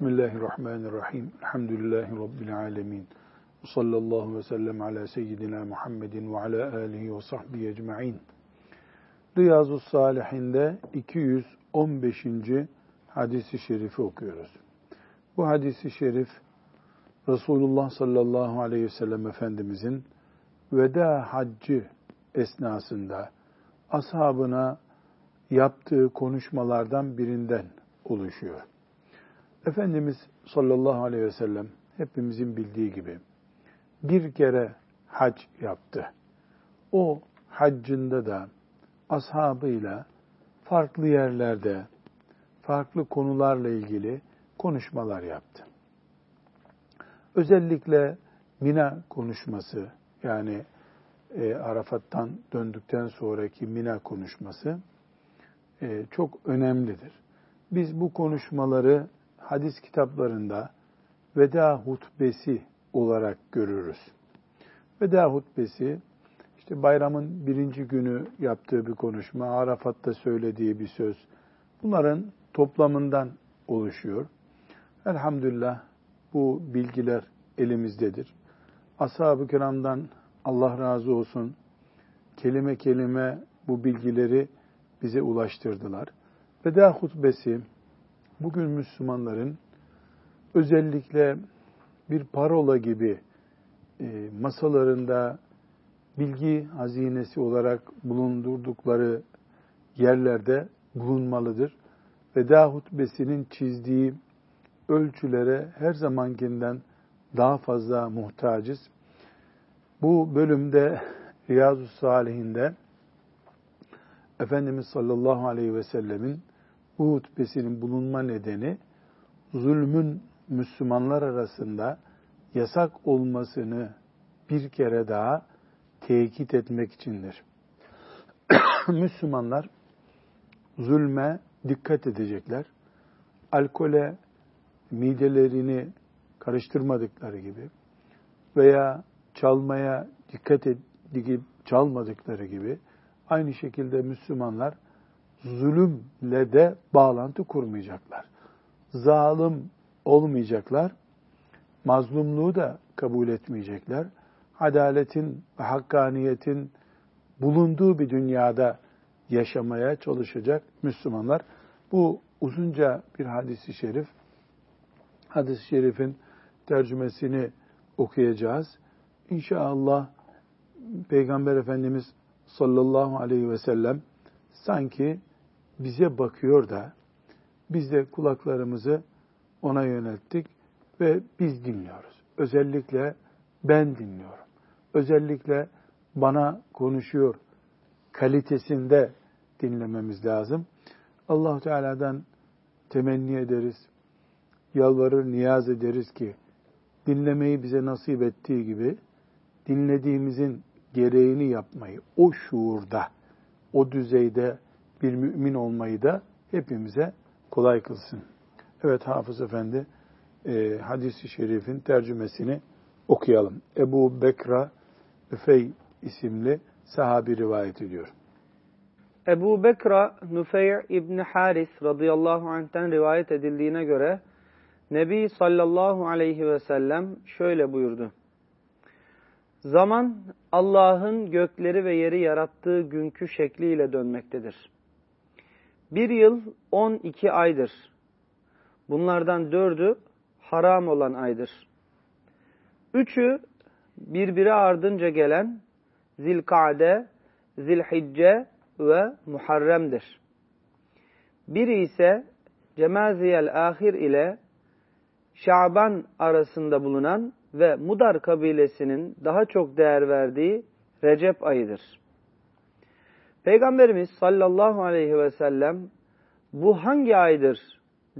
Bismillahirrahmanirrahim. Elhamdülillahi Rabbil alemin. Sallallahu ve sellem ala seyyidina Muhammedin ve ala alihi ve sahbihi ecma'in. Riyazu Salihinde 215. hadisi şerifi okuyoruz. Bu hadisi şerif Resulullah sallallahu aleyhi ve sellem Efendimizin veda haccı esnasında ashabına yaptığı konuşmalardan birinden oluşuyor. Efendimiz sallallahu aleyhi ve sellem hepimizin bildiği gibi bir kere hac yaptı. O haccında da ashabıyla farklı yerlerde, farklı konularla ilgili konuşmalar yaptı. Özellikle Mina konuşması, yani e, Arafat'tan döndükten sonraki Mina konuşması e, çok önemlidir. Biz bu konuşmaları hadis kitaplarında veda hutbesi olarak görürüz. Veda hutbesi işte bayramın birinci günü yaptığı bir konuşma, Arafat'ta söylediği bir söz. Bunların toplamından oluşuyor. Elhamdülillah bu bilgiler elimizdedir. Ashab-ı kiramdan Allah razı olsun kelime kelime bu bilgileri bize ulaştırdılar. Veda hutbesi bugün Müslümanların özellikle bir parola gibi e, masalarında bilgi hazinesi olarak bulundurdukları yerlerde bulunmalıdır. Veda hutbesinin çizdiği ölçülere her zamankinden daha fazla muhtacız. Bu bölümde Riyazu Salihinde Efendimiz sallallahu aleyhi ve sellemin bu hutbesinin bulunma nedeni zulmün Müslümanlar arasında yasak olmasını bir kere daha tekit etmek içindir. Müslümanlar zulme dikkat edecekler. Alkole midelerini karıştırmadıkları gibi veya çalmaya dikkat edip çalmadıkları gibi aynı şekilde Müslümanlar zulümle de bağlantı kurmayacaklar. Zalim olmayacaklar. Mazlumluğu da kabul etmeyecekler. Adaletin ve hakkaniyetin bulunduğu bir dünyada yaşamaya çalışacak Müslümanlar. Bu uzunca bir hadisi şerif. Hadis-i şerifin tercümesini okuyacağız. İnşallah Peygamber Efendimiz sallallahu aleyhi ve sellem sanki bize bakıyor da biz de kulaklarımızı ona yönelttik ve biz dinliyoruz. Özellikle ben dinliyorum. Özellikle bana konuşuyor kalitesinde dinlememiz lazım. allah Teala'dan temenni ederiz, yalvarır, niyaz ederiz ki dinlemeyi bize nasip ettiği gibi dinlediğimizin gereğini yapmayı o şuurda, o düzeyde bir mümin olmayı da hepimize kolay kılsın. Evet Hafız Efendi e, hadisi şerifin tercümesini okuyalım. Ebu Bekra Üfey isimli sahabi rivayet ediyor. Ebu Bekra Nufey İbni Haris radıyallahu anh'ten rivayet edildiğine göre Nebi sallallahu aleyhi ve sellem şöyle buyurdu. Zaman Allah'ın gökleri ve yeri yarattığı günkü şekliyle dönmektedir. Bir yıl on iki aydır. Bunlardan dördü haram olan aydır. Üçü birbiri ardınca gelen Zilkade, Zilhicce ve Muharrem'dir. Biri ise Cemaziyel Ahir ile Şaban arasında bulunan ve Mudar kabilesinin daha çok değer verdiği Recep ayıdır. Peygamberimiz sallallahu aleyhi ve sellem bu hangi aydır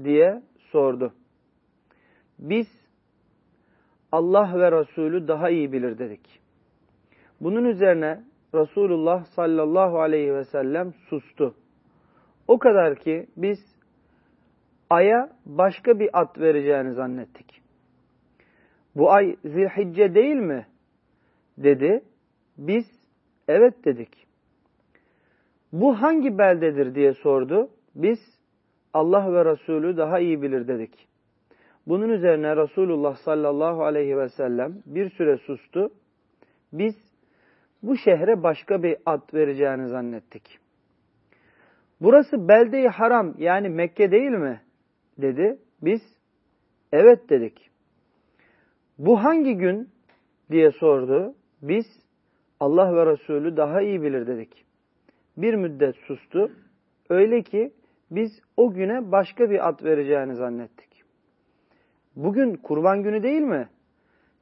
diye sordu. Biz Allah ve Resulü daha iyi bilir dedik. Bunun üzerine Resulullah sallallahu aleyhi ve sellem sustu. O kadar ki biz aya başka bir ad vereceğini zannettik. Bu ay Zilhicce değil mi? dedi. Biz evet dedik. Bu hangi beldedir diye sordu. Biz Allah ve Resulü daha iyi bilir dedik. Bunun üzerine Resulullah sallallahu aleyhi ve sellem bir süre sustu. Biz bu şehre başka bir ad vereceğini zannettik. Burası belde-i haram yani Mekke değil mi? dedi. Biz evet dedik. Bu hangi gün diye sordu. Biz Allah ve Resulü daha iyi bilir dedik. Bir müddet sustu. Öyle ki biz o güne başka bir ad vereceğini zannettik. Bugün kurban günü değil mi?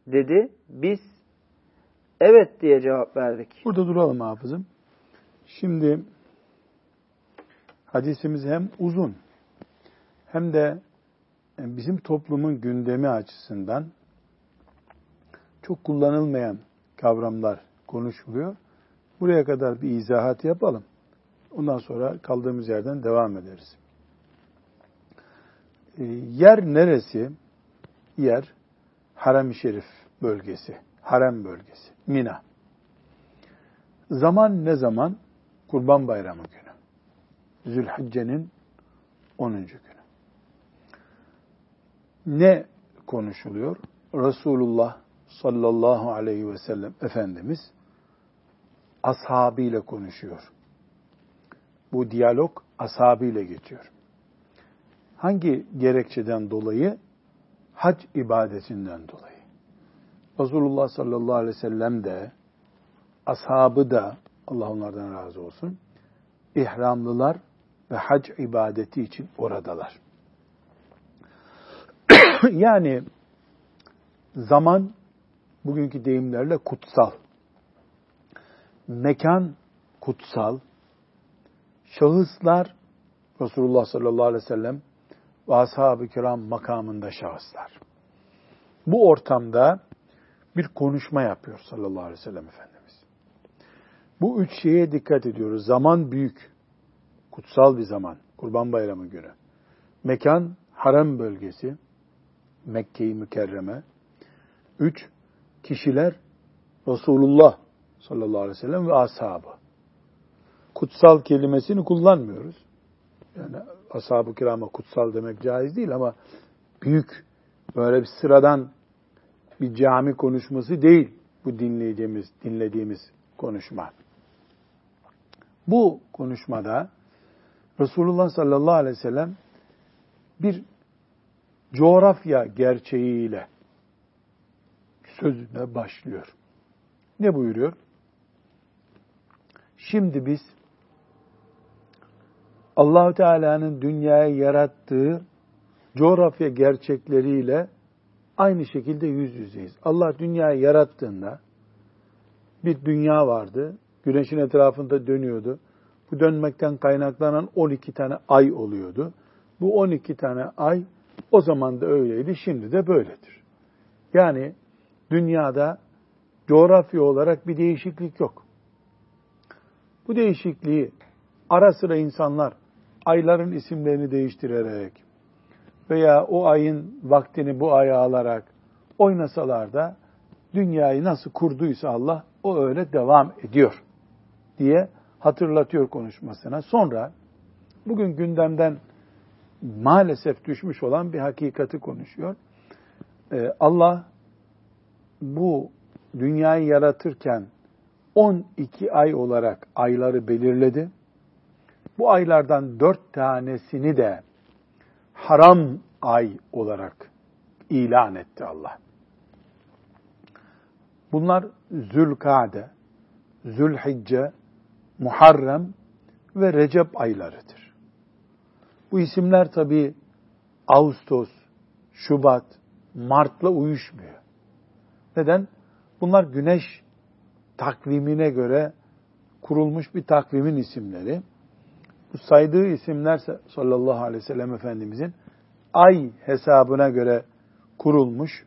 Dedi. Biz evet diye cevap verdik. Burada duralım hafızım. Şimdi hadisimiz hem uzun hem de bizim toplumun gündemi açısından çok kullanılmayan kavramlar konuşuluyor. Buraya kadar bir izahat yapalım. Ondan sonra kaldığımız yerden devam ederiz. Ee, yer neresi? Yer Harem-i Şerif bölgesi, Harem bölgesi, Mina. Zaman ne zaman? Kurban Bayramı günü. Zülhicce'nin 10. günü. Ne konuşuluyor? Resulullah sallallahu aleyhi ve sellem Efendimiz ashabıyla konuşuyor. Bu diyalog ashabıyla geçiyor. Hangi gerekçeden dolayı? Hac ibadetinden dolayı. Resulullah sallallahu aleyhi ve sellem de ashabı da Allah onlardan razı olsun ihramlılar ve hac ibadeti için oradalar. yani zaman bugünkü deyimlerle kutsal. Mekan kutsal. Şahıslar Resulullah sallallahu aleyhi ve sellem ve ashab-ı kiram makamında şahıslar. Bu ortamda bir konuşma yapıyor sallallahu aleyhi ve sellem Efendimiz. Bu üç şeye dikkat ediyoruz. Zaman büyük, kutsal bir zaman, Kurban Bayramı günü. Mekan, harem bölgesi, Mekke-i Mükerreme. Üç, kişiler Resulullah sallallahu aleyhi ve sellem ve ashabı. Kutsal kelimesini kullanmıyoruz. Yani ashab-ı kirama kutsal demek caiz değil ama büyük, böyle bir sıradan bir cami konuşması değil bu dinlediğimiz, dinlediğimiz konuşma. Bu konuşmada Resulullah sallallahu aleyhi ve sellem bir coğrafya gerçeğiyle sözüne başlıyor. Ne buyuruyor? Şimdi biz Allahu Teala'nın dünyayı yarattığı coğrafya gerçekleriyle aynı şekilde yüz yüzeyiz. Allah dünyayı yarattığında bir dünya vardı. Güneşin etrafında dönüyordu. Bu dönmekten kaynaklanan 12 tane ay oluyordu. Bu 12 tane ay o zaman da öyleydi, şimdi de böyledir. Yani dünyada coğrafya olarak bir değişiklik yok. Bu değişikliği ara sıra insanlar ayların isimlerini değiştirerek veya o ayın vaktini bu aya alarak oynasalar da dünyayı nasıl kurduysa Allah o öyle devam ediyor diye hatırlatıyor konuşmasına. Sonra bugün gündemden maalesef düşmüş olan bir hakikati konuşuyor. Ee, Allah bu dünyayı yaratırken 12 ay olarak ayları belirledi. Bu aylardan dört tanesini de haram ay olarak ilan etti Allah. Bunlar Zülkade, Zülhicce, Muharrem ve Recep aylarıdır. Bu isimler tabi Ağustos, Şubat, Mart'la uyuşmuyor. Neden? Bunlar güneş takvimine göre kurulmuş bir takvimin isimleri. Bu saydığı isimler sallallahu aleyhi ve sellem Efendimizin ay hesabına göre kurulmuş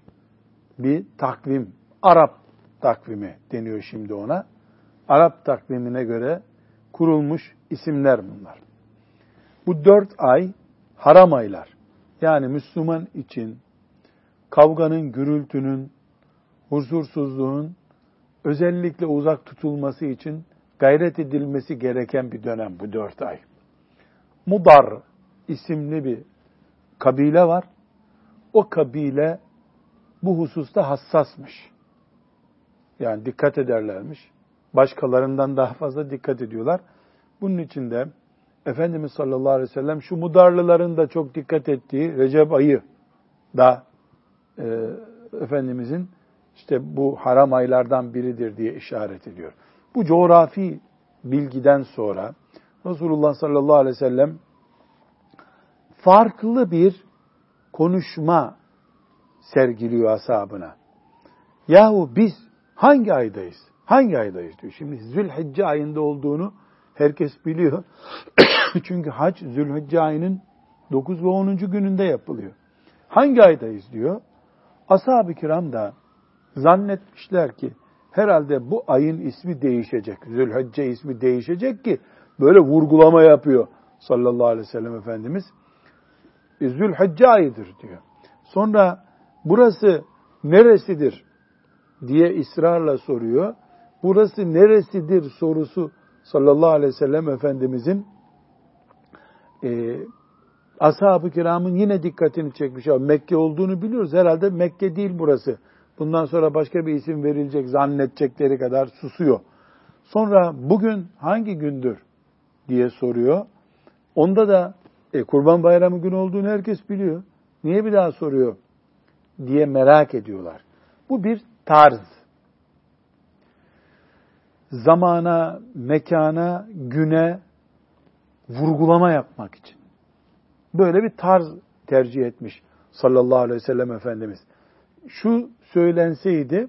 bir takvim. Arap takvimi deniyor şimdi ona. Arap takvimine göre kurulmuş isimler bunlar. Bu dört ay haram aylar. Yani Müslüman için kavganın, gürültünün, huzursuzluğun özellikle uzak tutulması için gayret edilmesi gereken bir dönem bu dört ay. Mudar isimli bir kabile var. o kabile bu hususta hassasmış. Yani dikkat ederlermiş. Başkalarından daha fazla dikkat ediyorlar. Bunun için de Efendimiz sallallahu aleyhi ve sellem şu mudarlıların da çok dikkat ettiği Recep ayı da e, Efendimizin işte bu haram aylardan biridir diye işaret ediyor. Bu coğrafi bilgiden sonra Resulullah sallallahu aleyhi ve sellem farklı bir konuşma sergiliyor ashabına. Yahu biz hangi aydayız? Hangi aydayız diyor. Şimdi Zülhicce ayında olduğunu herkes biliyor. Çünkü hac Zülhicce ayının 9 ve 10. gününde yapılıyor. Hangi aydayız diyor. Ashab-ı kiram da zannetmişler ki herhalde bu ayın ismi değişecek. Zülhicce ismi değişecek ki böyle vurgulama yapıyor sallallahu aleyhi ve sellem Efendimiz. E, ayıdır diyor. Sonra burası neresidir diye ısrarla soruyor. Burası neresidir sorusu sallallahu aleyhi ve sellem Efendimizin e, ashab-ı kiramın yine dikkatini çekmiş. Mekke olduğunu biliyoruz. Herhalde Mekke değil burası. Bundan sonra başka bir isim verilecek zannedecekleri kadar susuyor. Sonra bugün hangi gündür diye soruyor. Onda da e, Kurban Bayramı günü olduğunu herkes biliyor. Niye bir daha soruyor diye merak ediyorlar. Bu bir tarz. Zamana, mekana, güne vurgulama yapmak için. Böyle bir tarz tercih etmiş sallallahu aleyhi ve sellem Efendimiz. Şu söylenseydi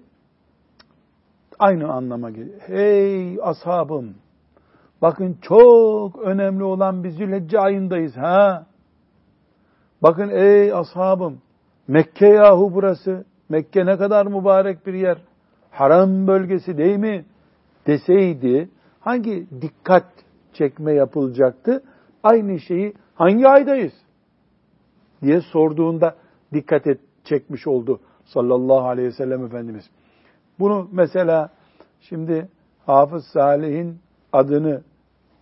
aynı anlama gelir. Hey ashabım bakın çok önemli olan bir Zülhicce ayındayız ha. Bakın ey ashabım Mekke yahu burası. Mekke ne kadar mübarek bir yer. Haram bölgesi değil mi? Deseydi hangi dikkat çekme yapılacaktı? Aynı şeyi hangi aydayız? diye sorduğunda dikkat et, çekmiş oldu sallallahu aleyhi ve sellem Efendimiz. Bunu mesela şimdi Hafız Salih'in adını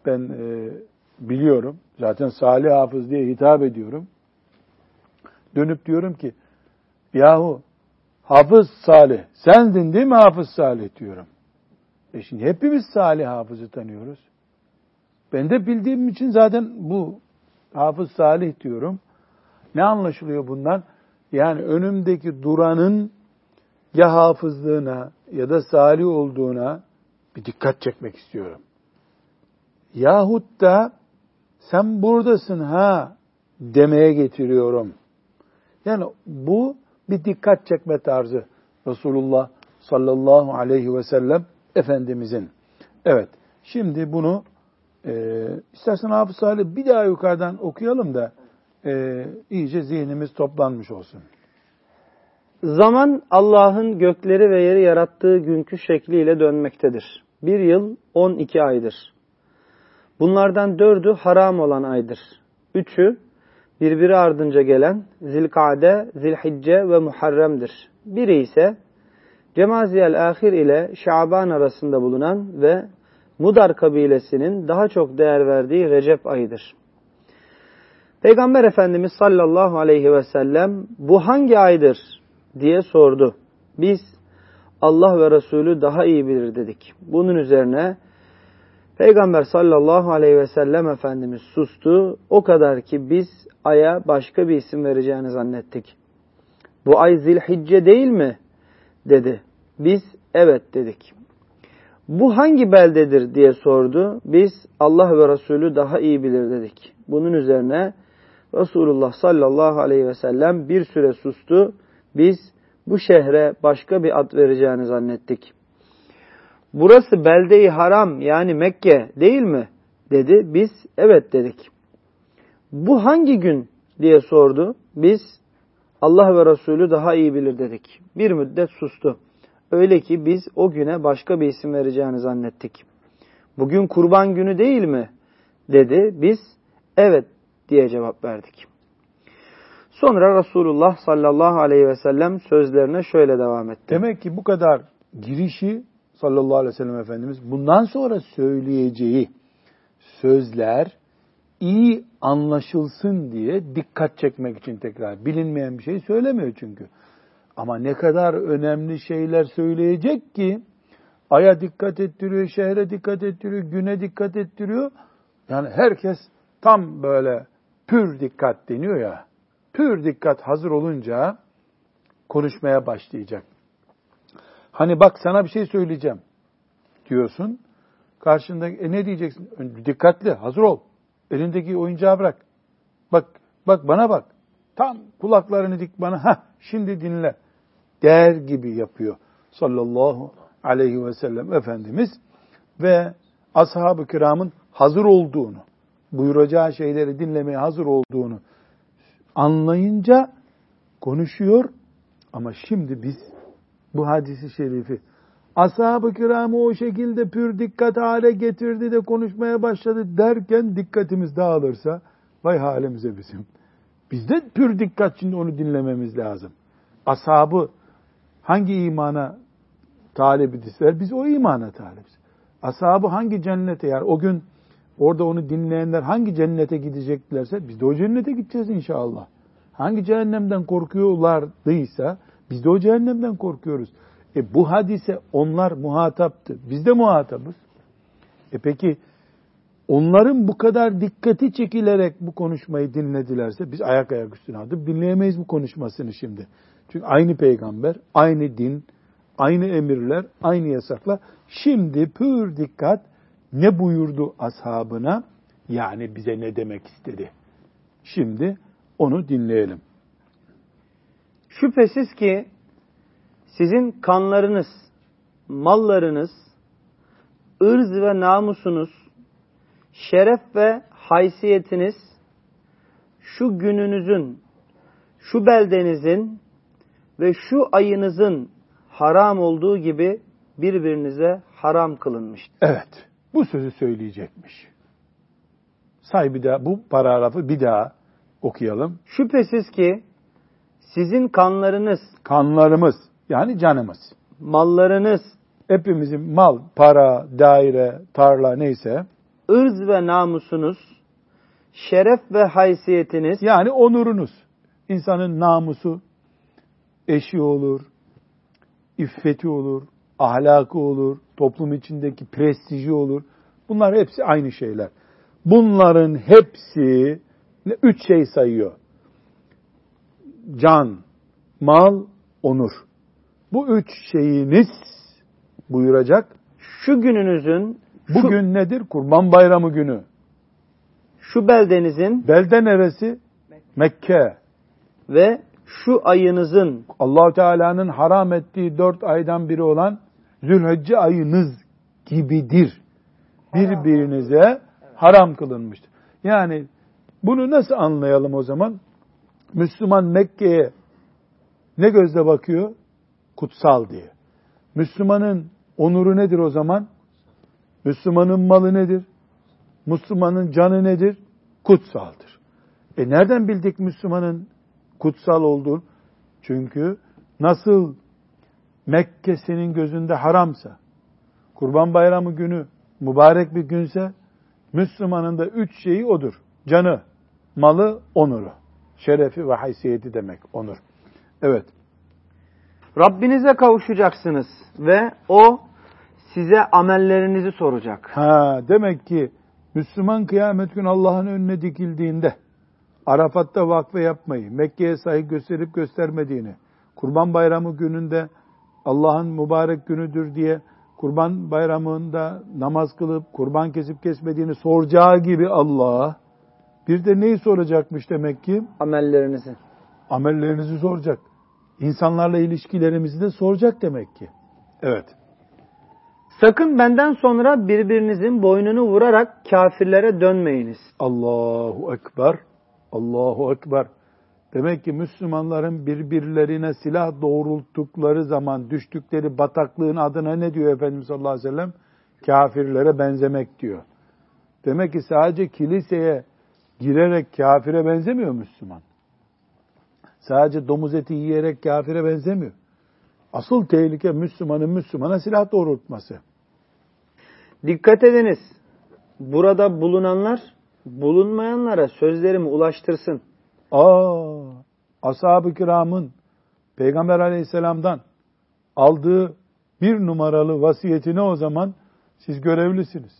ben e, biliyorum. Zaten Salih Hafız diye hitap ediyorum. Dönüp diyorum ki yahu Hafız Salih sendin değil mi Hafız Salih diyorum. E şimdi hepimiz Salih Hafız'ı tanıyoruz. Ben de bildiğim için zaten bu Hafız Salih diyorum. Ne anlaşılıyor bundan? Yani önümdeki duranın ya hafızlığına ya da salih olduğuna bir dikkat çekmek istiyorum. Yahut da sen buradasın ha demeye getiriyorum. Yani bu bir dikkat çekme tarzı Resulullah sallallahu aleyhi ve sellem Efendimizin. Evet, şimdi bunu e, istersen Hafız Salih bir daha yukarıdan okuyalım da e, iyice zihnimiz toplanmış olsun. Zaman Allah'ın gökleri ve yeri yarattığı günkü şekliyle dönmektedir. Bir yıl 12 aydır. Bunlardan dördü haram olan aydır. Üçü birbiri ardınca gelen Zilkade, Zilhicce ve Muharrem'dir. Biri ise Cemaziyel Ahir ile Şaban arasında bulunan ve Mudar kabilesinin daha çok değer verdiği Recep ayıdır. Peygamber Efendimiz sallallahu aleyhi ve sellem bu hangi aydır diye sordu. Biz Allah ve Resulü daha iyi bilir dedik. Bunun üzerine Peygamber sallallahu aleyhi ve sellem Efendimiz sustu. O kadar ki biz aya başka bir isim vereceğini zannettik. Bu ay zilhicce değil mi? dedi. Biz evet dedik. Bu hangi beldedir diye sordu. Biz Allah ve Resulü daha iyi bilir dedik. Bunun üzerine Resulullah sallallahu aleyhi ve sellem bir süre sustu. Biz bu şehre başka bir ad vereceğini zannettik. Burası belde-i haram yani Mekke değil mi? dedi. Biz evet dedik. Bu hangi gün diye sordu. Biz Allah ve Resulü daha iyi bilir dedik. Bir müddet sustu. Öyle ki biz o güne başka bir isim vereceğini zannettik. Bugün kurban günü değil mi? dedi. Biz evet diye cevap verdik. Sonra Resulullah sallallahu aleyhi ve sellem sözlerine şöyle devam etti. Demek ki bu kadar girişi sallallahu aleyhi ve sellem Efendimiz bundan sonra söyleyeceği sözler iyi anlaşılsın diye dikkat çekmek için tekrar. Bilinmeyen bir şey söylemiyor çünkü. Ama ne kadar önemli şeyler söyleyecek ki aya dikkat ettiriyor, şehre dikkat ettiriyor, güne dikkat ettiriyor. Yani herkes tam böyle pür dikkat deniyor ya. Pür dikkat hazır olunca konuşmaya başlayacak. Hani bak sana bir şey söyleyeceğim diyorsun. Karşında e ne diyeceksin? Dikkatli, hazır ol. Elindeki oyuncağı bırak. Bak, bak bana bak. Tam kulaklarını dik bana. Ha, şimdi dinle. Der gibi yapıyor. Sallallahu aleyhi ve sellem Efendimiz ve ashab-ı kiramın hazır olduğunu, buyuracağı şeyleri dinlemeye hazır olduğunu anlayınca konuşuyor. Ama şimdi biz bu hadisi şerifi ashab-ı kiramı o şekilde pür dikkat hale getirdi de konuşmaya başladı derken dikkatimiz dağılırsa vay halimize bizim. Biz de pür dikkat şimdi onu dinlememiz lazım. Ashabı hangi imana talip idiler? Biz o imana talibiz. Ashabı hangi cennete yer? O gün orada onu dinleyenler hangi cennete gideceklerse biz de o cennete gideceğiz inşallah. Hangi cehennemden korkuyorlardıysa biz de o cehennemden korkuyoruz. E bu hadise onlar muhataptı. Biz de muhatabız. E peki onların bu kadar dikkati çekilerek bu konuşmayı dinledilerse biz ayak ayak üstüne atıp dinleyemeyiz bu konuşmasını şimdi. Çünkü aynı peygamber, aynı din, aynı emirler, aynı yasaklar. Şimdi pür dikkat ne buyurdu ashabına? Yani bize ne demek istedi? Şimdi onu dinleyelim. Şüphesiz ki sizin kanlarınız, mallarınız, ırz ve namusunuz, şeref ve haysiyetiniz şu gününüzün, şu beldenizin ve şu ayınızın haram olduğu gibi birbirinize haram kılınmıştır. Evet, bu sözü söyleyecekmiş. Say bir daha bu paragrafı bir daha okuyalım. Şüphesiz ki sizin kanlarınız, kanlarımız yani canımız, mallarınız, hepimizin mal, para, daire, tarla neyse, ırz ve namusunuz, şeref ve haysiyetiniz, yani onurunuz, insanın namusu, eşi olur, iffeti olur, ahlakı olur, toplum içindeki prestiji olur. Bunlar hepsi aynı şeyler. Bunların hepsi üç şey sayıyor. Can, mal, onur. Bu üç şeyiniz buyuracak. Şu gününüzün Bugün şu, nedir? Kurban Bayramı günü. Şu beldenizin Belde neresi? Mekke. Ve şu ayınızın allah Teala'nın haram ettiği dört aydan biri olan Zülhicce ayınız gibidir. Birbirinize haram kılınmıştır. Yani bunu nasıl anlayalım o zaman? Müslüman Mekke'ye ne gözle bakıyor? Kutsal diye. Müslümanın onuru nedir o zaman? Müslümanın malı nedir? Müslümanın canı nedir? Kutsaldır. E nereden bildik Müslümanın kutsal olduğunu? Çünkü nasıl Mekke senin gözünde haramsa, Kurban Bayramı günü mübarek bir günse, Müslümanın da üç şeyi odur. Canı, malı, onuru. Şerefi ve haysiyeti demek onur. Evet. Rabbinize kavuşacaksınız ve o size amellerinizi soracak. Ha, demek ki Müslüman kıyamet gün Allah'ın önüne dikildiğinde Arafat'ta vakfe yapmayı, Mekke'ye saygı gösterip göstermediğini, Kurban Bayramı gününde Allah'ın mübarek günüdür diye Kurban Bayramı'nda namaz kılıp kurban kesip kesmediğini soracağı gibi Allah bir de neyi soracakmış demek ki? Amellerinizi. Amellerinizi soracak. İnsanlarla ilişkilerimizi de soracak demek ki. Evet. Sakın benden sonra birbirinizin boynunu vurarak kafirlere dönmeyiniz. Allahu Ekber. Allahu Ekber. Demek ki Müslümanların birbirlerine silah doğrulttukları zaman düştükleri bataklığın adına ne diyor Efendimiz sallallahu aleyhi ve sellem? Kafirlere benzemek diyor. Demek ki sadece kiliseye girerek kafire benzemiyor Müslüman. Sadece domuz eti yiyerek kafire benzemiyor. Asıl tehlike Müslümanın Müslümana silah doğrultması. Dikkat ediniz. Burada bulunanlar bulunmayanlara sözlerimi ulaştırsın. Aa, ashab-ı kiramın Peygamber aleyhisselamdan aldığı bir numaralı vasiyetine o zaman siz görevlisiniz.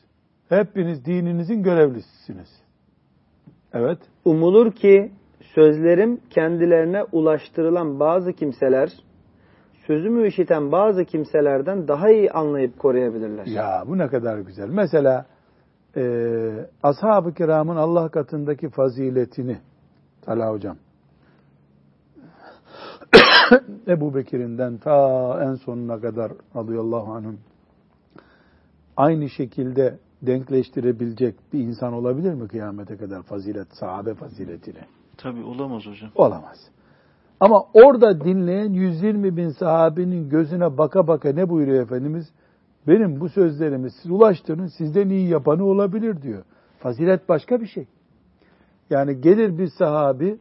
Hepiniz dininizin görevlisisiniz. Evet. Umulur ki sözlerim kendilerine ulaştırılan bazı kimseler, sözümü işiten bazı kimselerden daha iyi anlayıp koruyabilirler. Ya bu ne kadar güzel. Mesela e, ashab-ı kiramın Allah katındaki faziletini Talha hocam Ebu Bekir'inden ta en sonuna kadar radıyallahu anhüm aynı şekilde denkleştirebilecek bir insan olabilir mi kıyamete kadar fazilet, sahabe faziletini? Tabi olamaz hocam. Olamaz. Ama orada dinleyen 120 bin sahabenin gözüne baka baka ne buyuruyor Efendimiz? Benim bu sözlerimi siz ulaştırın, sizden iyi yapanı olabilir diyor. Fazilet başka bir şey. Yani gelir bir sahabi,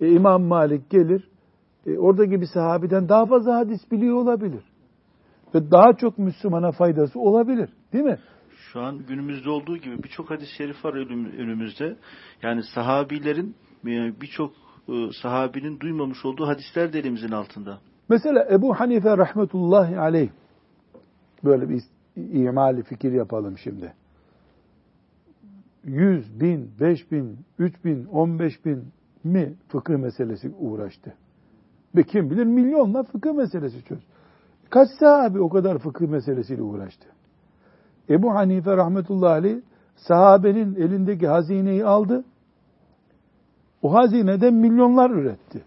e, İmam Malik gelir, e, oradaki bir sahabiden daha fazla hadis biliyor olabilir. Ve daha çok Müslümana faydası olabilir. Değil mi? Şu an günümüzde olduğu gibi birçok hadis-i şerif var önümüzde. Yani sahabilerin e, birçok e, sahabinin duymamış olduğu hadisler de elimizin altında. Mesela Ebu Hanife rahmetullahi aleyh böyle bir imali fikir yapalım şimdi. 100 bin, 5 bin, 3 bin, 15 bin mi fıkıh meselesi uğraştı? Ve kim bilir milyonla fıkıh meselesi çöz. Kaç sahabi o kadar fıkıh meselesiyle uğraştı? Ebu Hanife rahmetullahi aleyh sahabenin elindeki hazineyi aldı. O hazineden milyonlar üretti.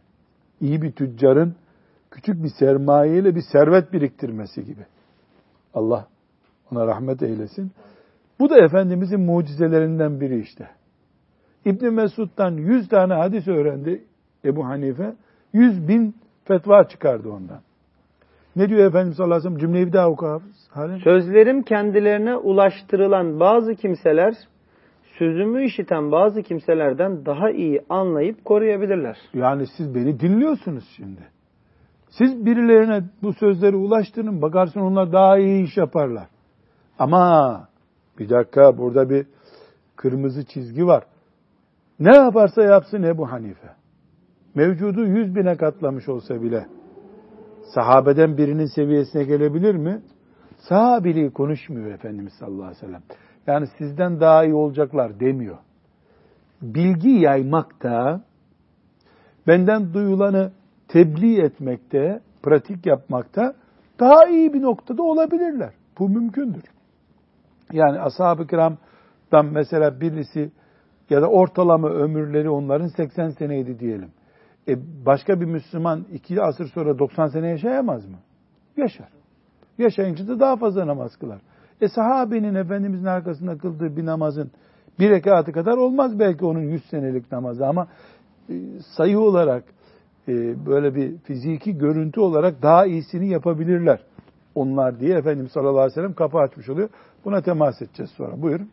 İyi bir tüccarın küçük bir sermayeyle bir servet biriktirmesi gibi. Allah ona rahmet eylesin. Bu da Efendimizin mucizelerinden biri işte. İbn Mesud'dan 100 tane hadis öğrendi Ebu Hanife. 100 bin fetva çıkardı ondan. Ne diyor Efendimiz sallallahu aleyhi ve sellem? Cümleyi bir daha oku Halim. Sözlerim kendilerine ulaştırılan bazı kimseler, sözümü işiten bazı kimselerden daha iyi anlayıp koruyabilirler. Yani siz beni dinliyorsunuz şimdi. Siz birilerine bu sözleri ulaştırın, bakarsın onlar daha iyi iş yaparlar. Ama bir dakika burada bir kırmızı çizgi var. Ne yaparsa yapsın Ebu Hanife. Mevcudu yüz bine katlamış olsa bile sahabeden birinin seviyesine gelebilir mi? Sahabiliği konuşmuyor Efendimiz sallallahu aleyhi ve sellem. Yani sizden daha iyi olacaklar demiyor. Bilgi yaymakta, benden duyulanı tebliğ etmekte, pratik yapmakta daha iyi bir noktada olabilirler. Bu mümkündür. Yani ashab-ı kiramdan mesela birisi ya da ortalama ömürleri onların 80 seneydi diyelim. E başka bir Müslüman iki asır sonra 90 sene yaşayamaz mı? Yaşar. Yaşayınca da daha fazla namaz kılar. E sahabenin Efendimizin arkasında kıldığı bir namazın bir rekatı kadar olmaz belki onun 100 senelik namazı ama e, sayı olarak e, böyle bir fiziki görüntü olarak daha iyisini yapabilirler onlar diye Efendimiz sallallahu aleyhi ve sellem kapı açmış oluyor. Buna temas edeceğiz sonra. Buyurun.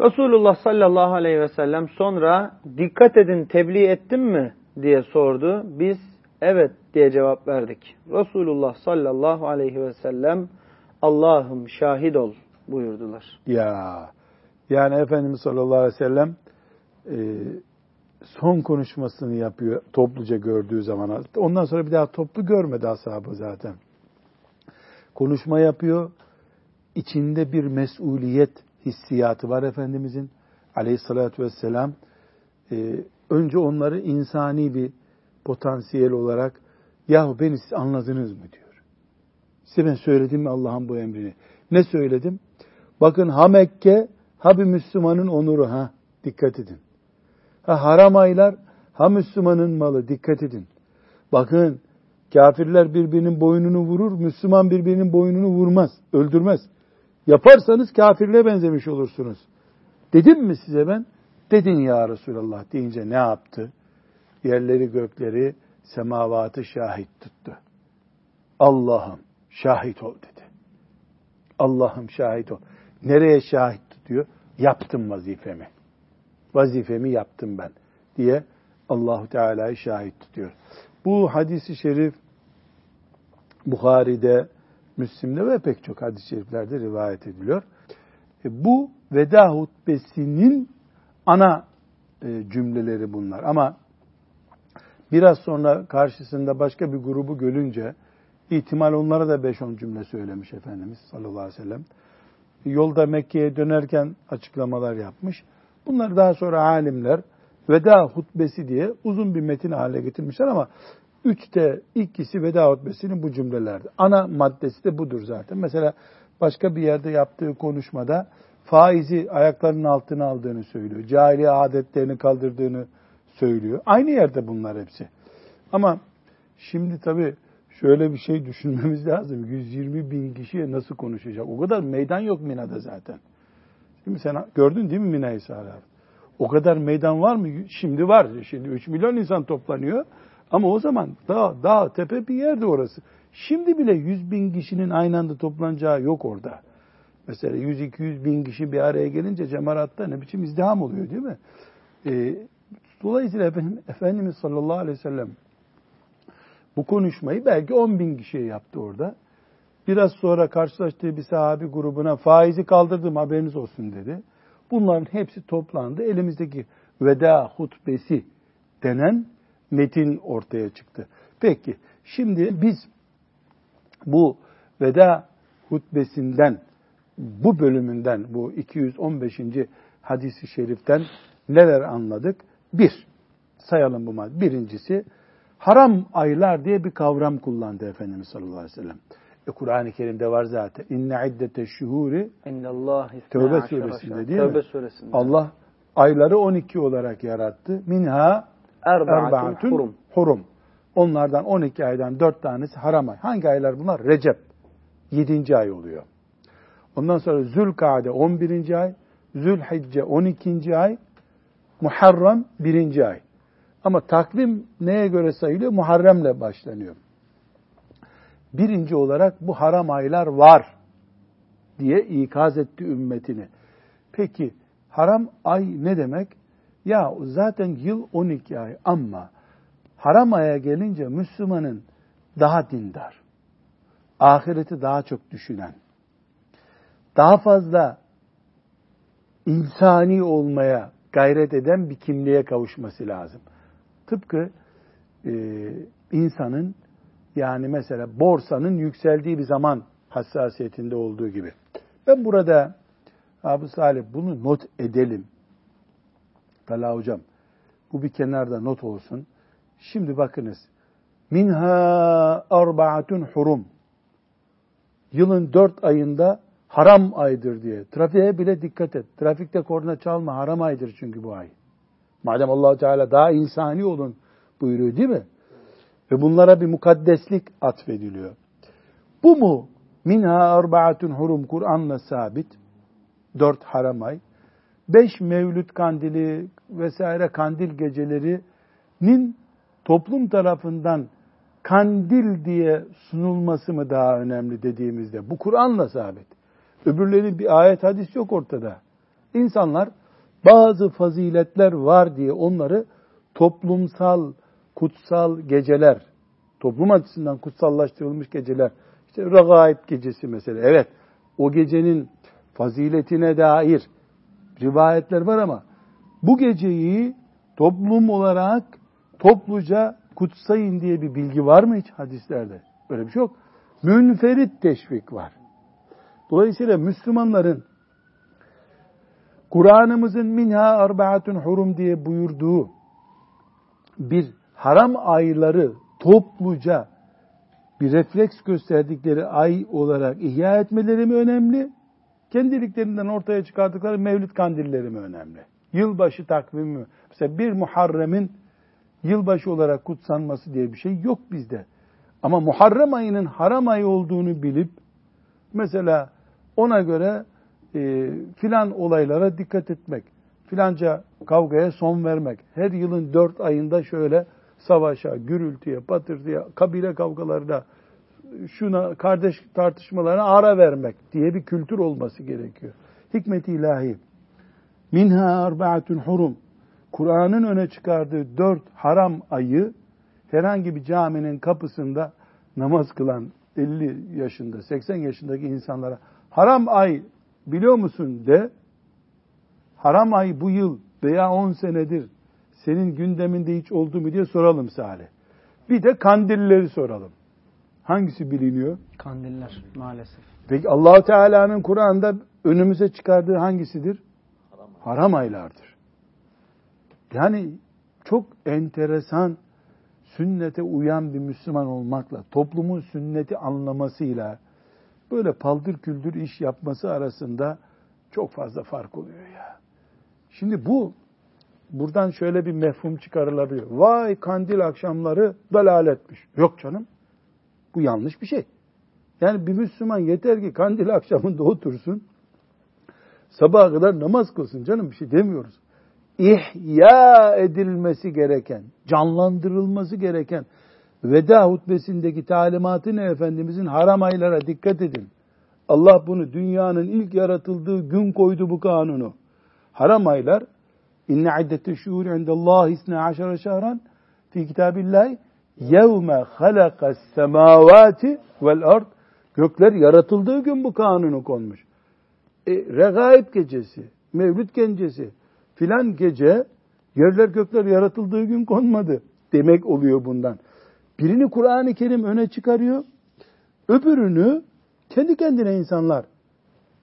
Resulullah sallallahu aleyhi ve sellem sonra dikkat edin tebliğ ettim mi diye sordu. Biz evet diye cevap verdik. Resulullah sallallahu aleyhi ve sellem Allah'ım şahit ol buyurdular. Ya yani Efendimiz sallallahu aleyhi ve sellem e, son konuşmasını yapıyor topluca gördüğü zaman. Ondan sonra bir daha toplu görmedi ashabı zaten. Konuşma yapıyor. İçinde bir mesuliyet hissiyatı var Efendimizin aleyhissalatü vesselam. E, önce onları insani bir potansiyel olarak yahu beni siz anladınız mı diyor. Size ben söyledim mi Allah'ın bu emrini? Ne söyledim? Bakın ha Mekke ha bir Müslümanın onuru ha dikkat edin. Ha haram aylar ha Müslümanın malı dikkat edin. Bakın kafirler birbirinin boynunu vurur, Müslüman birbirinin boynunu vurmaz, öldürmez. Yaparsanız kafirle benzemiş olursunuz. Dedim mi size ben? Dedin ya Resulallah deyince ne yaptı? Yerleri gökleri semavatı şahit tuttu. Allah'ım şahit ol dedi. Allah'ım şahit ol. Nereye şahit tutuyor? Yaptım vazifemi. Vazifemi yaptım ben diye Allahu Teala'yı şahit tutuyor. Bu hadisi şerif Bukhari'de, Müslim'de ve pek çok hadis-i şeriflerde rivayet ediliyor. E, bu veda hutbesinin ana e, cümleleri bunlar. Ama biraz sonra karşısında başka bir grubu görünce ihtimal onlara da 5-10 cümle söylemiş Efendimiz sallallahu aleyhi ve sellem. Yolda Mekke'ye dönerken açıklamalar yapmış. Bunlar daha sonra alimler veda hutbesi diye uzun bir metin hale getirmişler ama üçte ikisi veda hutbesinin bu cümlelerde. Ana maddesi de budur zaten. Mesela başka bir yerde yaptığı konuşmada faizi ayaklarının altına aldığını söylüyor. Cahiliye adetlerini kaldırdığını söylüyor. Aynı yerde bunlar hepsi. Ama şimdi tabii şöyle bir şey düşünmemiz lazım. 120 bin kişiye nasıl konuşacak? O kadar meydan yok Mina'da zaten. Şimdi sen gördün değil mi Mina'yı Sahra? O kadar meydan var mı? Şimdi var. Şimdi 3 milyon insan toplanıyor. Ama o zaman dağ, dağ, tepe bir yerde orası. Şimdi bile 100 bin kişinin aynı anda toplanacağı yok orada. Mesela 100-200 bin kişi bir araya gelince cemaratta ne biçim izdiham oluyor değil mi? Ee, dolayısıyla efendim, Efendimiz sallallahu aleyhi ve sellem bu konuşmayı belki 10 bin kişiye yaptı orada. Biraz sonra karşılaştığı bir sahabi grubuna faizi kaldırdım haberiniz olsun dedi. Bunların hepsi toplandı. Elimizdeki veda hutbesi denen metin ortaya çıktı. Peki şimdi biz bu veda hutbesinden bu bölümünden bu 215. hadisi şeriften neler anladık? Bir, sayalım bu madde. Birincisi haram aylar diye bir kavram kullandı Efendimiz sallallahu aleyhi ve sellem. E, Kur'an-ı Kerim'de var zaten. İnne iddete şuhuri Tevbe suresinde değil Tevbe mi? suresinde. Allah ayları 12 olarak yarattı. Minha Erbaatun hurum. hurum. Onlardan 12 aydan 4 tanesi haram ay. Hangi aylar bunlar? Recep. 7. ay oluyor. Ondan sonra Zülkade 11. ay, Zülhicce 12. ay, Muharrem 1. ay. Ama takvim neye göre sayılıyor? Muharremle başlanıyor. Birinci olarak bu haram aylar var diye ikaz etti ümmetini. Peki haram ay ne demek? Ya zaten yıl 12 ay ama haram aya gelince Müslümanın daha dindar, ahireti daha çok düşünen, daha fazla insani olmaya gayret eden bir kimliğe kavuşması lazım. Tıpkı e, insanın yani mesela borsanın yükseldiği bir zaman hassasiyetinde olduğu gibi. Ben burada Abu Salih bunu not edelim. Talha hocam bu bir kenarda not olsun. Şimdi bakınız. Minha arbaatun hurum. Yılın dört ayında haram aydır diye. Trafiğe bile dikkat et. Trafikte korna çalma haram aydır çünkü bu ay. Madem allah Teala daha insani olun buyuruyor değil mi? Ve bunlara bir mukaddeslik atfediliyor. Bu mu? Minha arbaatun hurum Kur'an'la sabit. Dört haram ay. Beş mevlüt kandili vesaire kandil gecelerinin toplum tarafından kandil diye sunulması mı daha önemli dediğimizde bu Kur'an'la sabit. Öbürlerinin bir ayet hadis yok ortada. İnsanlar bazı faziletler var diye onları toplumsal, kutsal geceler, toplum açısından kutsallaştırılmış geceler, işte Regaib gecesi mesela, evet o gecenin faziletine dair rivayetler var ama bu geceyi toplum olarak topluca kutsayın diye bir bilgi var mı hiç hadislerde? Öyle bir şey yok. Münferit teşvik var. Dolayısıyla Müslümanların Kur'an'ımızın minha arbaatun hurum diye buyurduğu bir haram ayları topluca bir refleks gösterdikleri ay olarak ihya etmeleri mi önemli? Kendiliklerinden ortaya çıkardıkları mevlüt kandilleri mi önemli? Yılbaşı takvimi mi? Mesela bir Muharrem'in yılbaşı olarak kutsanması diye bir şey yok bizde. Ama Muharrem ayının haram ayı olduğunu bilip mesela ona göre e, filan olaylara dikkat etmek, filanca kavgaya son vermek, her yılın dört ayında şöyle savaşa, gürültüye, patırtıya, kabile kavgalarına, şuna kardeş tartışmalarına ara vermek diye bir kültür olması gerekiyor. Hikmet ilahi. Minha arbaatun hurum. Kur'an'ın öne çıkardığı dört haram ayı herhangi bir caminin kapısında namaz kılan 50 yaşında, 80 yaşındaki insanlara haram ay biliyor musun de haram ay bu yıl veya 10 senedir senin gündeminde hiç oldu mu diye soralım Salih. Bir de kandilleri soralım. Hangisi biliniyor? Kandiller maalesef. Peki allah Teala'nın Kur'an'da önümüze çıkardığı hangisidir? Haram, Haram aylardır. Yani çok enteresan sünnete uyan bir Müslüman olmakla, toplumun sünneti anlamasıyla böyle paldır küldür iş yapması arasında çok fazla fark oluyor ya. Şimdi bu buradan şöyle bir mefhum çıkarılabilir. Vay kandil akşamları dalaletmiş. Yok canım. Bu yanlış bir şey. Yani bir Müslüman yeter ki kandil akşamında otursun. Sabaha kadar namaz kılsın canım bir şey demiyoruz. İhya edilmesi gereken, canlandırılması gereken veda hutbesindeki talimatı ne Efendimizin haram aylara dikkat edin. Allah bunu dünyanın ilk yaratıldığı gün koydu bu kanunu. Haram aylar inne iddete şuhur indallahi isne aşara şahran fi kitabillahi yevme halakas semavati vel ard gökler yaratıldığı gün bu kanunu konmuş. E, regaib gecesi, mevlüt gecesi filan gece yerler gökler yaratıldığı gün konmadı demek oluyor bundan. Birini Kur'an-ı Kerim öne çıkarıyor, öbürünü kendi kendine insanlar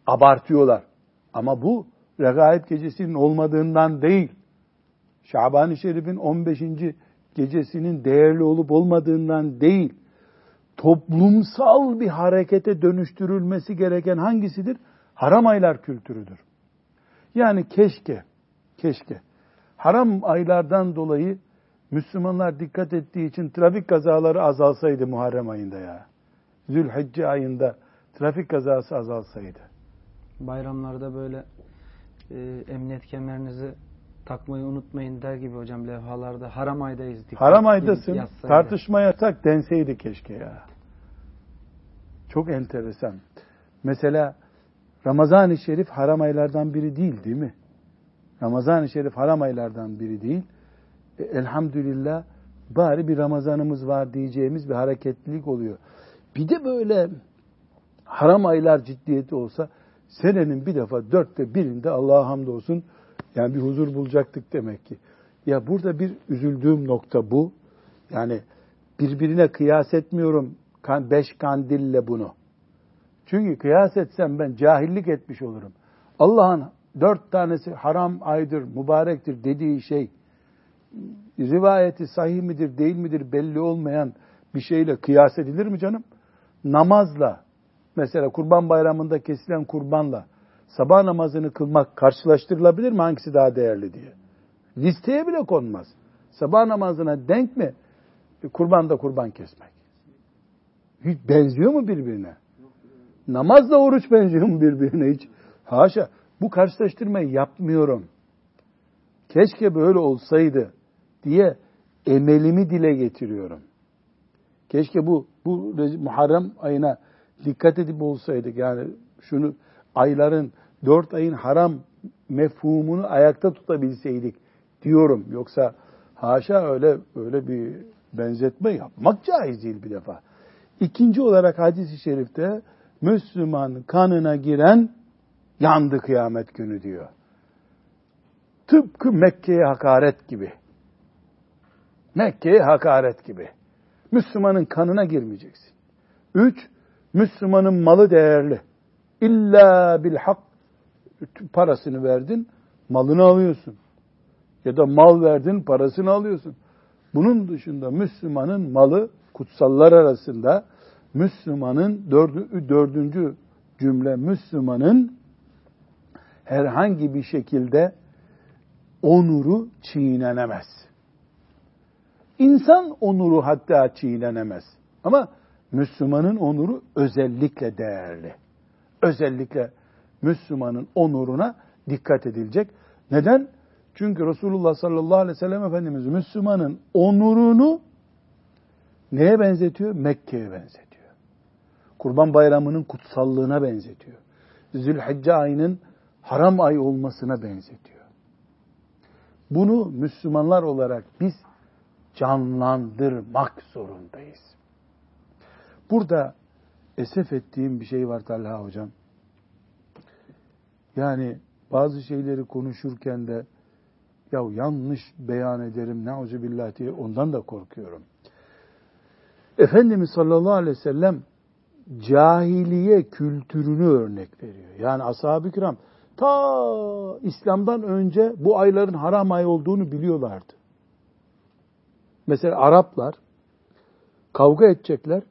abartıyorlar. Ama bu regaib gecesinin olmadığından değil. Şaban-ı Şerif'in 15. gecesinin değerli olup olmadığından değil. Toplumsal bir harekete dönüştürülmesi gereken hangisidir? Haram aylar kültürüdür. Yani keşke, keşke haram aylardan dolayı Müslümanlar dikkat ettiği için trafik kazaları azalsaydı Muharrem ayında ya. Zülhicce ayında trafik kazası azalsaydı. Bayramlarda böyle e, emniyet kemerinizi takmayı unutmayın der gibi hocam levhalarda haram aydayız. Dikkat haram aydasın tartışmaya tak denseydi keşke ya. Çok enteresan. Mesela Ramazan-ı Şerif haram aylardan biri değil değil mi? Ramazan-ı Şerif haram aylardan biri değil. E, elhamdülillah bari bir Ramazanımız var diyeceğimiz bir hareketlilik oluyor. Bir de böyle haram aylar ciddiyeti olsa senenin bir defa dörtte birinde Allah'a hamdolsun yani bir huzur bulacaktık demek ki. Ya burada bir üzüldüğüm nokta bu. Yani birbirine kıyas etmiyorum beş kandille bunu. Çünkü kıyas etsem ben cahillik etmiş olurum. Allah'ın dört tanesi haram aydır, mübarektir dediği şey rivayeti sahih midir değil midir belli olmayan bir şeyle kıyas edilir mi canım? Namazla mesela kurban bayramında kesilen kurbanla sabah namazını kılmak karşılaştırılabilir mi hangisi daha değerli diye? Listeye bile konmaz. Sabah namazına denk mi kurban da kurban kesmek? Hiç benziyor mu birbirine? Namazla oruç benziyor mu birbirine hiç? Haşa. Bu karşılaştırmayı yapmıyorum. Keşke böyle olsaydı diye emelimi dile getiriyorum. Keşke bu bu Muharrem ayına dikkat edip olsaydık. Yani şunu ayların dört ayın haram mefhumunu ayakta tutabilseydik diyorum. Yoksa haşa öyle öyle bir benzetme yapmak caiz değil bir defa. İkinci olarak hadis-i şerifte Müslüman kanına giren yandı kıyamet günü diyor. Tıpkı Mekke'ye hakaret gibi. Mekke'ye hakaret gibi. Müslümanın kanına girmeyeceksin. Üç, Müslümanın malı değerli. İlla bil hak parasını verdin, malını alıyorsun. Ya da mal verdin, parasını alıyorsun. Bunun dışında Müslümanın malı kutsallar arasında Müslümanın dördü, dördüncü cümle Müslümanın herhangi bir şekilde onuru çiğnenemez. İnsan onuru hatta çiğnenemez. Ama Müslümanın onuru özellikle değerli. Özellikle Müslümanın onuruna dikkat edilecek. Neden? Çünkü Resulullah sallallahu aleyhi ve sellem Efendimiz Müslümanın onurunu neye benzetiyor? Mekke'ye benzetiyor. Kurban Bayramı'nın kutsallığına benzetiyor. Zülhicce ayının haram ay olmasına benzetiyor. Bunu Müslümanlar olarak biz canlandırmak zorundayız. Burada esef ettiğim bir şey var Talha Hocam. Yani bazı şeyleri konuşurken de Ya yanlış beyan ederim neuzubillah diye ondan da korkuyorum. Efendimiz sallallahu aleyhi ve sellem cahiliye kültürünü örnek veriyor. Yani ashab-ı kiram ta İslam'dan önce bu ayların haram ay olduğunu biliyorlardı. Mesela Araplar kavga edecekler.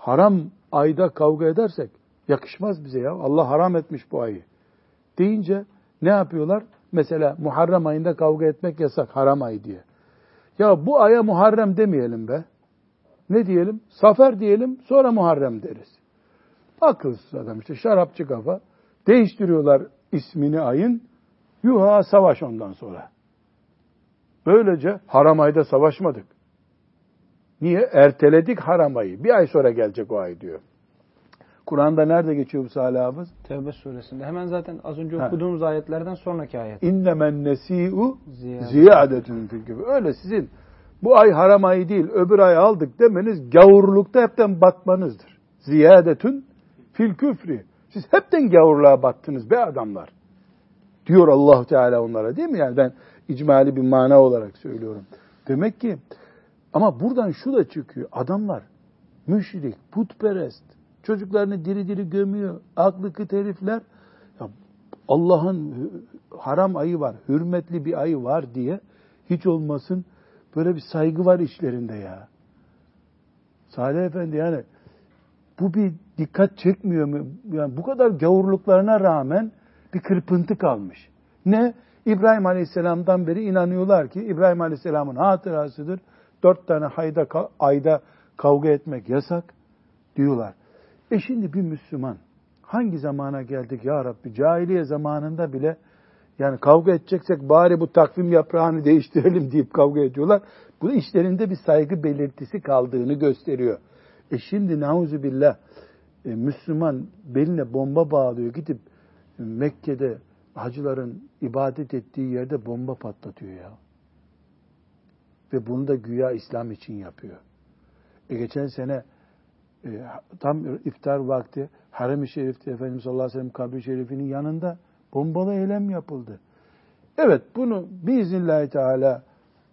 Haram ayda kavga edersek yakışmaz bize ya. Allah haram etmiş bu ayı. Deyince ne yapıyorlar? Mesela Muharrem ayında kavga etmek yasak haram ay diye. Ya bu aya Muharrem demeyelim be. Ne diyelim? Safer diyelim sonra Muharrem deriz. Akılsız adam işte şarapçı kafa. Değiştiriyorlar ismini ayın. Yuha savaş ondan sonra. Böylece haram ayda savaşmadık. Niye? Erteledik haram ayı. Bir ay sonra gelecek o ay diyor. Kur'an'da nerede geçiyor bu Salih Hafız? Tevbe suresinde. Hemen zaten az önce ha. okuduğumuz ayetlerden sonraki ayet. İnnemen nesi'u ziyadetün fil gibi. Öyle sizin bu ay haram ayı değil öbür ay aldık demeniz gavurlukta hepten batmanızdır. Ziyadetün fil küfri. Siz hepten gavurluğa battınız be adamlar. Diyor allah Teala onlara değil mi? Yani ben icmali bir mana olarak söylüyorum. Demek ki ama buradan şu da çıkıyor. Adamlar müşrik, putperest, çocuklarını diri diri gömüyor. Aklı kıt herifler. Allah'ın haram ayı var, hürmetli bir ayı var diye hiç olmasın böyle bir saygı var içlerinde ya. Salih Efendi yani bu bir dikkat çekmiyor mu? Yani bu kadar gavurluklarına rağmen bir kırpıntı kalmış. Ne? İbrahim Aleyhisselam'dan beri inanıyorlar ki İbrahim Aleyhisselam'ın hatırasıdır. Dört tane hayda, ayda kavga etmek yasak diyorlar. E şimdi bir Müslüman hangi zamana geldik ya Rabbi? Cahiliye zamanında bile yani kavga edeceksek bari bu takvim yaprağını değiştirelim deyip kavga ediyorlar. Bu işlerinde bir saygı belirtisi kaldığını gösteriyor. E şimdi nauzu billah e, Müslüman beline bomba bağlıyor gidip Mekke'de hacıların ibadet ettiği yerde bomba patlatıyor ya. Ve bunu da güya İslam için yapıyor. E geçen sene e, tam iftar vakti Harem-i Şerif'te Efendimiz sallallahu aleyhi ve sellem kabri şerifinin yanında bombalı eylem yapıldı. Evet bunu biiznillahü teala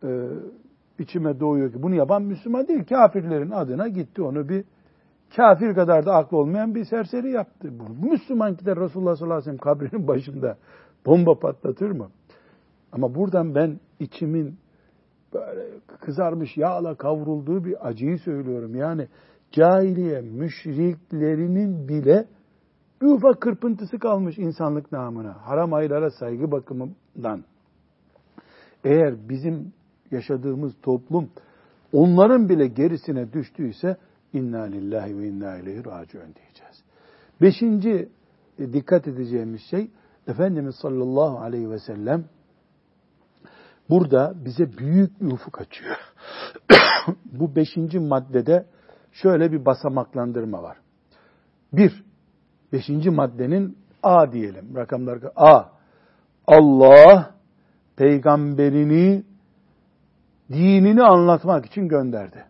e, içime doğuyor ki bunu yapan Müslüman değil. Kafirlerin adına gitti onu bir kafir kadar da aklı olmayan bir serseri yaptı. Bu Müslüman gider Resulullah sallallahu aleyhi ve sellem kabrinin başında bomba patlatır mı? Ama buradan ben içimin böyle kızarmış yağla kavrulduğu bir acıyı söylüyorum. Yani cahiliye müşriklerinin bile bir ufak kırpıntısı kalmış insanlık namına. Haram aylara saygı bakımından. Eğer bizim yaşadığımız toplum onların bile gerisine düştüyse inna lillahi ve inna ileyhi raciun diyeceğiz. Beşinci e, dikkat edeceğimiz şey Efendimiz sallallahu aleyhi ve sellem burada bize büyük bir ufuk açıyor. Bu beşinci maddede şöyle bir basamaklandırma var. Bir, beşinci maddenin A diyelim. Rakamlar A. Allah peygamberini dinini anlatmak için gönderdi.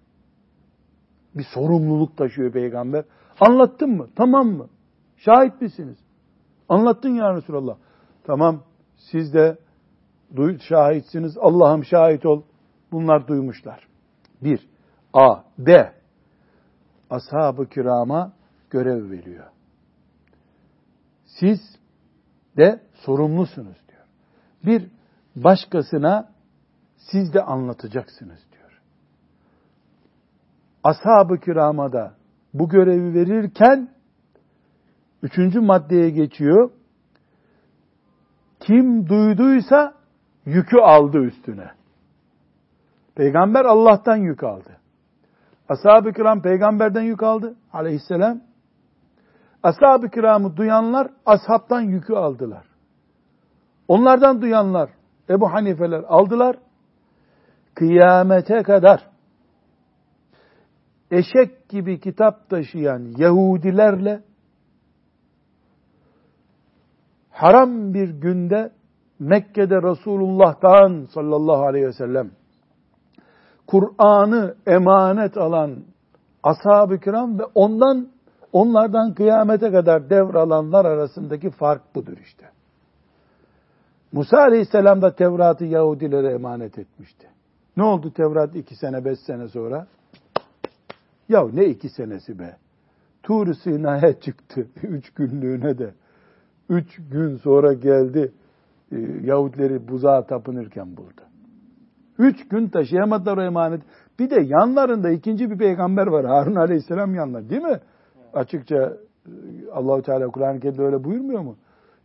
Bir sorumluluk taşıyor peygamber. Anlattın mı? Tamam mı? Şahit misiniz? Anlattın ya Resulallah. Tamam siz de duy, şahitsiniz. Allah'ım şahit ol. Bunlar duymuşlar. Bir. A. B. Ashab-ı kirama görev veriyor. Siz de sorumlusunuz diyor. Bir başkasına siz de anlatacaksınız diyor. Ashab-ı kirama da bu görevi verirken üçüncü maddeye geçiyor. Kim duyduysa yükü aldı üstüne. Peygamber Allah'tan yük aldı. Ashab-ı kiram peygamberden yük aldı aleyhisselam. Ashab-ı kiramı duyanlar ashabtan yükü aldılar. Onlardan duyanlar Ebu Hanifeler aldılar. Kıyamete kadar eşek gibi kitap taşıyan Yahudilerle haram bir günde Mekke'de Resulullah'tan sallallahu aleyhi ve sellem Kur'an'ı emanet alan ashab-ı kiram ve ondan onlardan kıyamete kadar devralanlar arasındaki fark budur işte. Musa Aleyhisselam da Tevrat'ı Yahudilere emanet etmişti. Ne oldu Tevrat iki sene, beş sene sonra? Ya ne iki senesi be? Tur-u Sina'ya çıktı üç günlüğüne de. Üç gün sonra geldi Yahudileri buzağa tapınırken buldu. Üç gün taşıyamadılar o emanet. Bir de yanlarında ikinci bir peygamber var. Harun Aleyhisselam yanlar değil mi? Açıkça e, Allahu Teala Kur'an-ı Kerim'de öyle buyurmuyor mu?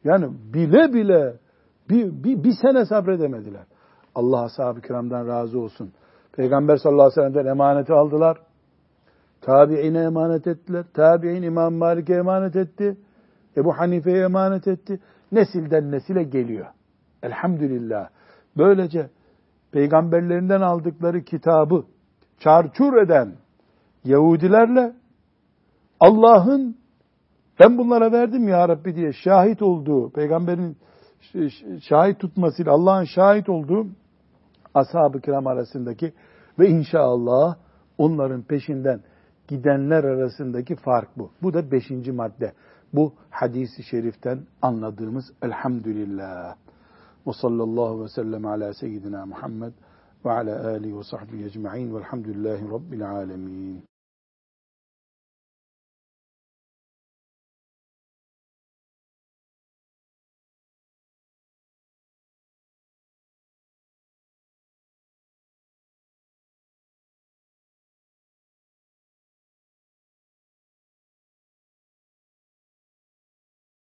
Yani bile bile bir, bir, bir sene sabredemediler. Allah ashab-ı kiramdan razı olsun. Peygamber sallallahu aleyhi ve sellem'den emaneti aldılar. Tabi'ine emanet ettiler. Tabi'in İmam Malik'e emanet etti. Ebu Hanife'ye emanet etti. Nesilden nesile geliyor. Elhamdülillah. Böylece peygamberlerinden aldıkları kitabı çarçur eden Yahudilerle Allah'ın ben bunlara verdim ya Rabbi diye şahit olduğu, peygamberin şahit tutmasıyla Allah'ın şahit olduğu ashab-ı kiram arasındaki ve inşallah onların peşinden gidenler arasındaki fark bu. Bu da beşinci madde. Bu hadisi şeriften anladığımız elhamdülillah. Ve sallallahu ve sellem ala seyyidina Muhammed ve ala alihi ve sahbihi ecma'in velhamdülillahi rabbil alemin.